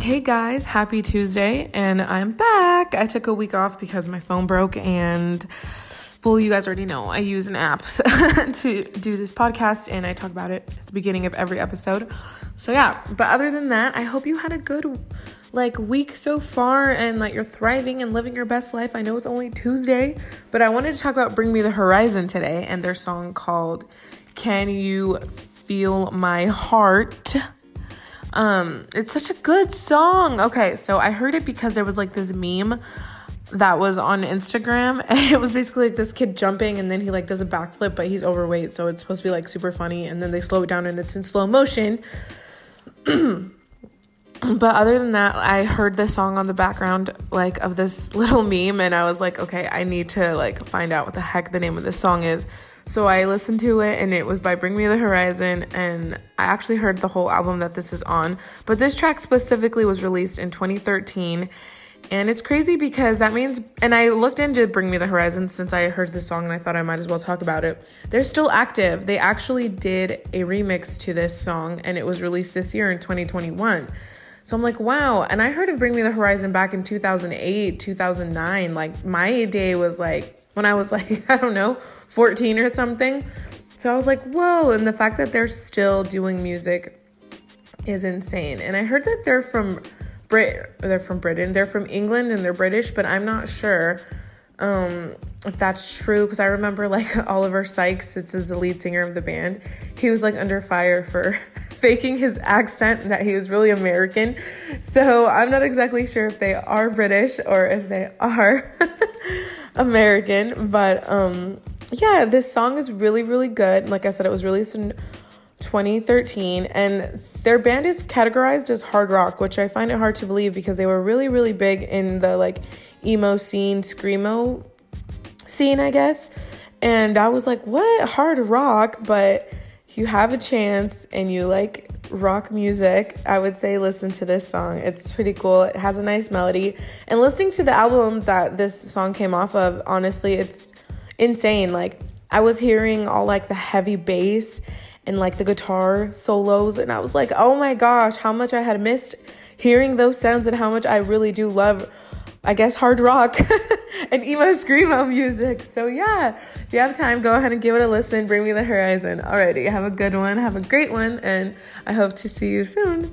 Hey guys, happy Tuesday, and I'm back. I took a week off because my phone broke, and well, you guys already know I use an app to do this podcast, and I talk about it at the beginning of every episode. So, yeah, but other than that, I hope you had a good like week so far and like you're thriving and living your best life. I know it's only Tuesday, but I wanted to talk about Bring Me the Horizon today and their song called Can You Feel My Heart? Um, it's such a good song. Okay, so I heard it because there was like this meme that was on Instagram and it was basically like this kid jumping and then he like does a backflip but he's overweight so it's supposed to be like super funny and then they slow it down and it's in slow motion. but other than that, I heard this song on the background like of this little meme and I was like, okay, I need to like find out what the heck the name of this song is. So I listened to it and it was by Bring Me the Horizon and I actually heard the whole album that this is on. But this track specifically was released in 2013 and it's crazy because that means and I looked into Bring Me the Horizon since I heard this song and I thought I might as well talk about it. They're still active. They actually did a remix to this song and it was released this year in 2021. So I'm like, wow. And I heard of Bring Me the Horizon back in 2008, 2009. Like my day was like when I was like, I don't know, 14 or something. So I was like, whoa. And the fact that they're still doing music is insane. And I heard that they're from Brit they're from Britain. They're from England and they're British, but I'm not sure um, if that's true because I remember like Oliver Sykes, it's the lead singer of the band. He was like under fire for faking his accent that he was really American. So I'm not exactly sure if they are British or if they are American, but um yeah, this song is really really good. Like I said it was released in 2013 and their band is categorized as hard rock, which I find it hard to believe because they were really really big in the like emo scene, screamo scene, I guess. And I was like, "What? Hard rock?" But you have a chance and you like rock music, I would say listen to this song. It's pretty cool. It has a nice melody. And listening to the album that this song came off of, honestly, it's insane. Like I was hearing all like the heavy bass and like the guitar solos and I was like, "Oh my gosh, how much I had missed hearing those sounds and how much I really do love I guess hard rock and emo screamo music. So yeah, if you have time, go ahead and give it a listen. Bring me the horizon. Alrighty, have a good one, have a great one, and I hope to see you soon.